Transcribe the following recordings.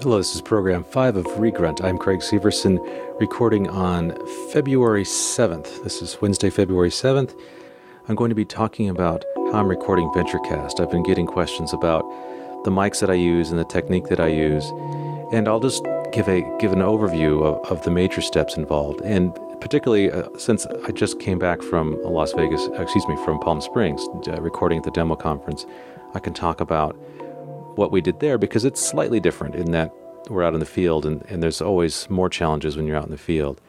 Hello, this is program five of Regrunt. I'm Craig Severson, recording on February 7th. This is Wednesday, February 7th. I'm going to be talking about how I'm recording VentureCast. I've been getting questions about the mics that I use and the technique that I use, and I'll just give a give an overview of, of the major steps involved. And particularly uh, since I just came back from Las Vegas, excuse me, from Palm Springs, uh, recording at the demo conference, I can talk about what we did there because it's slightly different in that we're out in the field and, and there's always more challenges when you're out in the field.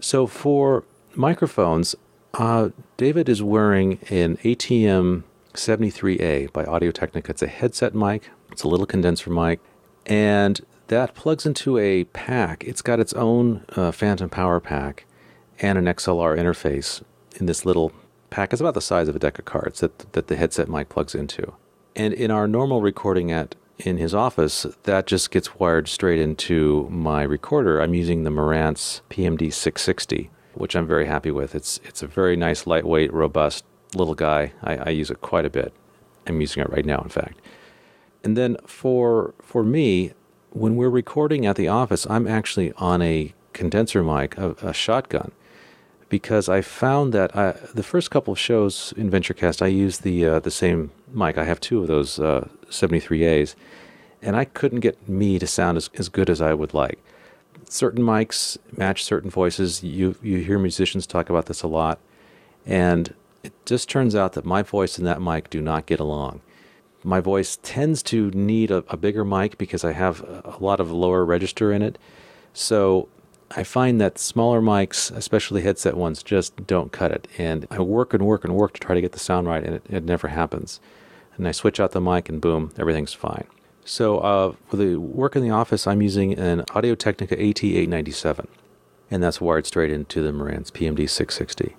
So for microphones, uh, David is wearing an ATM 73A by Audio Technica. It's a headset mic, it's a little condenser mic, and that plugs into a pack. It's got its own uh, phantom power pack and an XLR interface in this little pack. It's about the size of a deck of cards that, that the headset mic plugs into. And in our normal recording at in his office, that just gets wired straight into my recorder. I'm using the Marantz PMD 660, which I'm very happy with. It's it's a very nice, lightweight, robust little guy. I, I use it quite a bit. I'm using it right now, in fact. And then for for me, when we're recording at the office, I'm actually on a condenser mic, a, a shotgun because I found that I, the first couple of shows in VentureCast, I used the uh, the same mic. I have two of those uh, 73As, and I couldn't get me to sound as, as good as I would like. Certain mics match certain voices. You you hear musicians talk about this a lot, and it just turns out that my voice and that mic do not get along. My voice tends to need a, a bigger mic because I have a lot of lower register in it. So I find that smaller mics, especially headset ones, just don't cut it. And I work and work and work to try to get the sound right, and it, it never happens. And I switch out the mic, and boom, everything's fine. So uh, for the work in the office, I'm using an Audio Technica AT897, and that's wired straight into the Marantz PMD 660.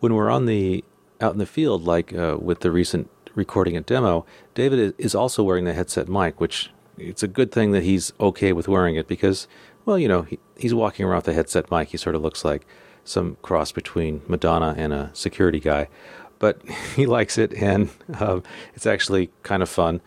When we're on the out in the field, like uh, with the recent recording and demo, David is also wearing the headset mic, which it's a good thing that he's okay with wearing it because well, you know, he, he's walking around with a headset mic. He sort of looks like some cross between Madonna and a security guy, but he likes it, and um, it's actually kind of fun.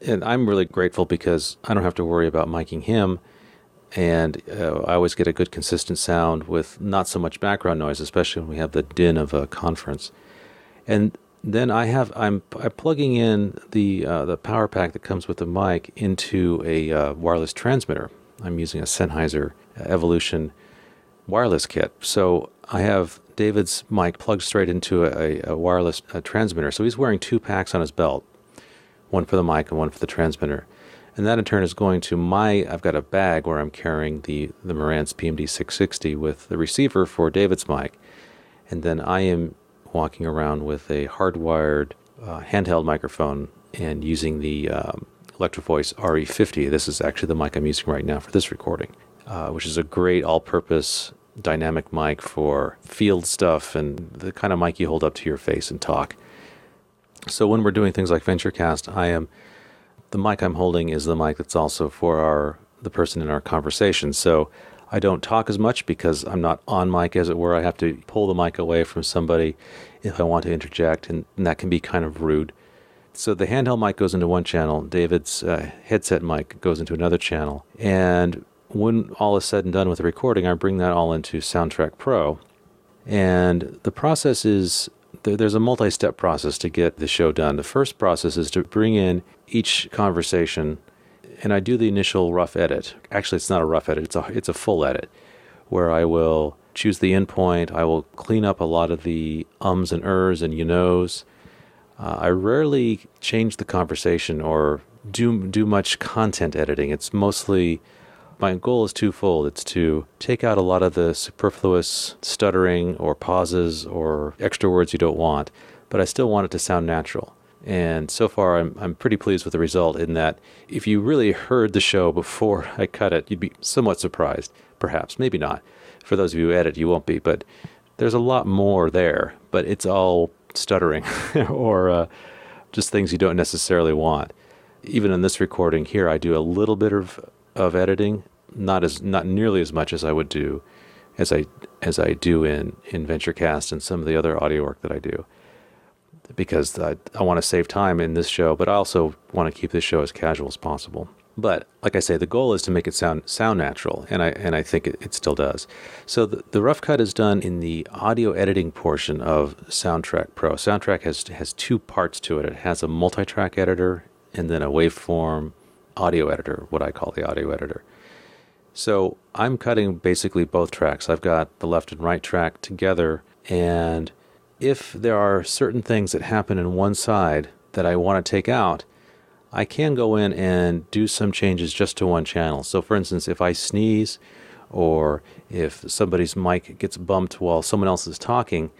And I'm really grateful because I don't have to worry about miking him, and uh, I always get a good consistent sound with not so much background noise, especially when we have the din of a conference. And then I have I'm, I'm plugging in the uh, the power pack that comes with the mic into a uh, wireless transmitter. I'm using a Sennheiser Evolution wireless kit. So I have David's mic plugged straight into a, a wireless a transmitter. So he's wearing two packs on his belt, one for the mic and one for the transmitter. And that in turn is going to my, I've got a bag where I'm carrying the, the Marantz PMD 660 with the receiver for David's mic. And then I am walking around with a hardwired uh, handheld microphone and using the um, Electro-Voice RE50. This is actually the mic I'm using right now for this recording, uh, which is a great all-purpose dynamic mic for field stuff and the kind of mic you hold up to your face and talk. So when we're doing things like VentureCast, I am the mic I'm holding is the mic that's also for our the person in our conversation. So I don't talk as much because I'm not on mic, as it were. I have to pull the mic away from somebody if I want to interject, and, and that can be kind of rude. So the handheld mic goes into one channel, David's uh, headset mic goes into another channel. And when all is said and done with the recording, I bring that all into Soundtrack Pro. And the process is there's a multi step process to get the show done. The first process is to bring in each conversation, and I do the initial rough edit. Actually, it's not a rough edit, it's a, it's a full edit where I will choose the endpoint, I will clean up a lot of the ums and ers and you knows uh, I rarely change the conversation or do do much content editing. It's mostly my goal is twofold. It's to take out a lot of the superfluous stuttering or pauses or extra words you don't want, but I still want it to sound natural. And so far, I'm, I'm pretty pleased with the result in that if you really heard the show before I cut it, you'd be somewhat surprised, perhaps, maybe not. For those of you who edit, you won't be, but there's a lot more there, but it's all stuttering or uh, just things you don't necessarily want. Even in this recording here, I do a little bit of of editing, not as not nearly as much as I would do as I as I do in in VentureCast and some of the other audio work that I do, because I, I want to save time in this show, but I also want to keep this show as casual as possible. But like I say, the goal is to make it sound sound natural, and I and I think it, it still does. So the, the rough cut is done in the audio editing portion of Soundtrack Pro. Soundtrack has has two parts to it. It has a multi-track editor and then a waveform audio editor, what I call the audio editor. So I'm cutting basically both tracks. I've got the left and right track together, and if there are certain things that happen in one side that I want to take out, I can go in and do some changes just to one channel. So, for instance, if I sneeze or if somebody's mic gets bumped while someone else is talking,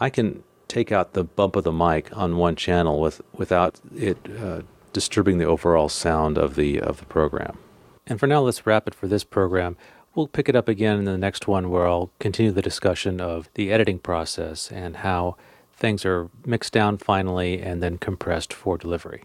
I can take out the bump of the mic on one channel with, without it uh, disturbing the overall sound of the of the program. And for now, let's wrap it for this program. We'll pick it up again in the next one where I'll continue the discussion of the editing process and how things are mixed down finally and then compressed for delivery.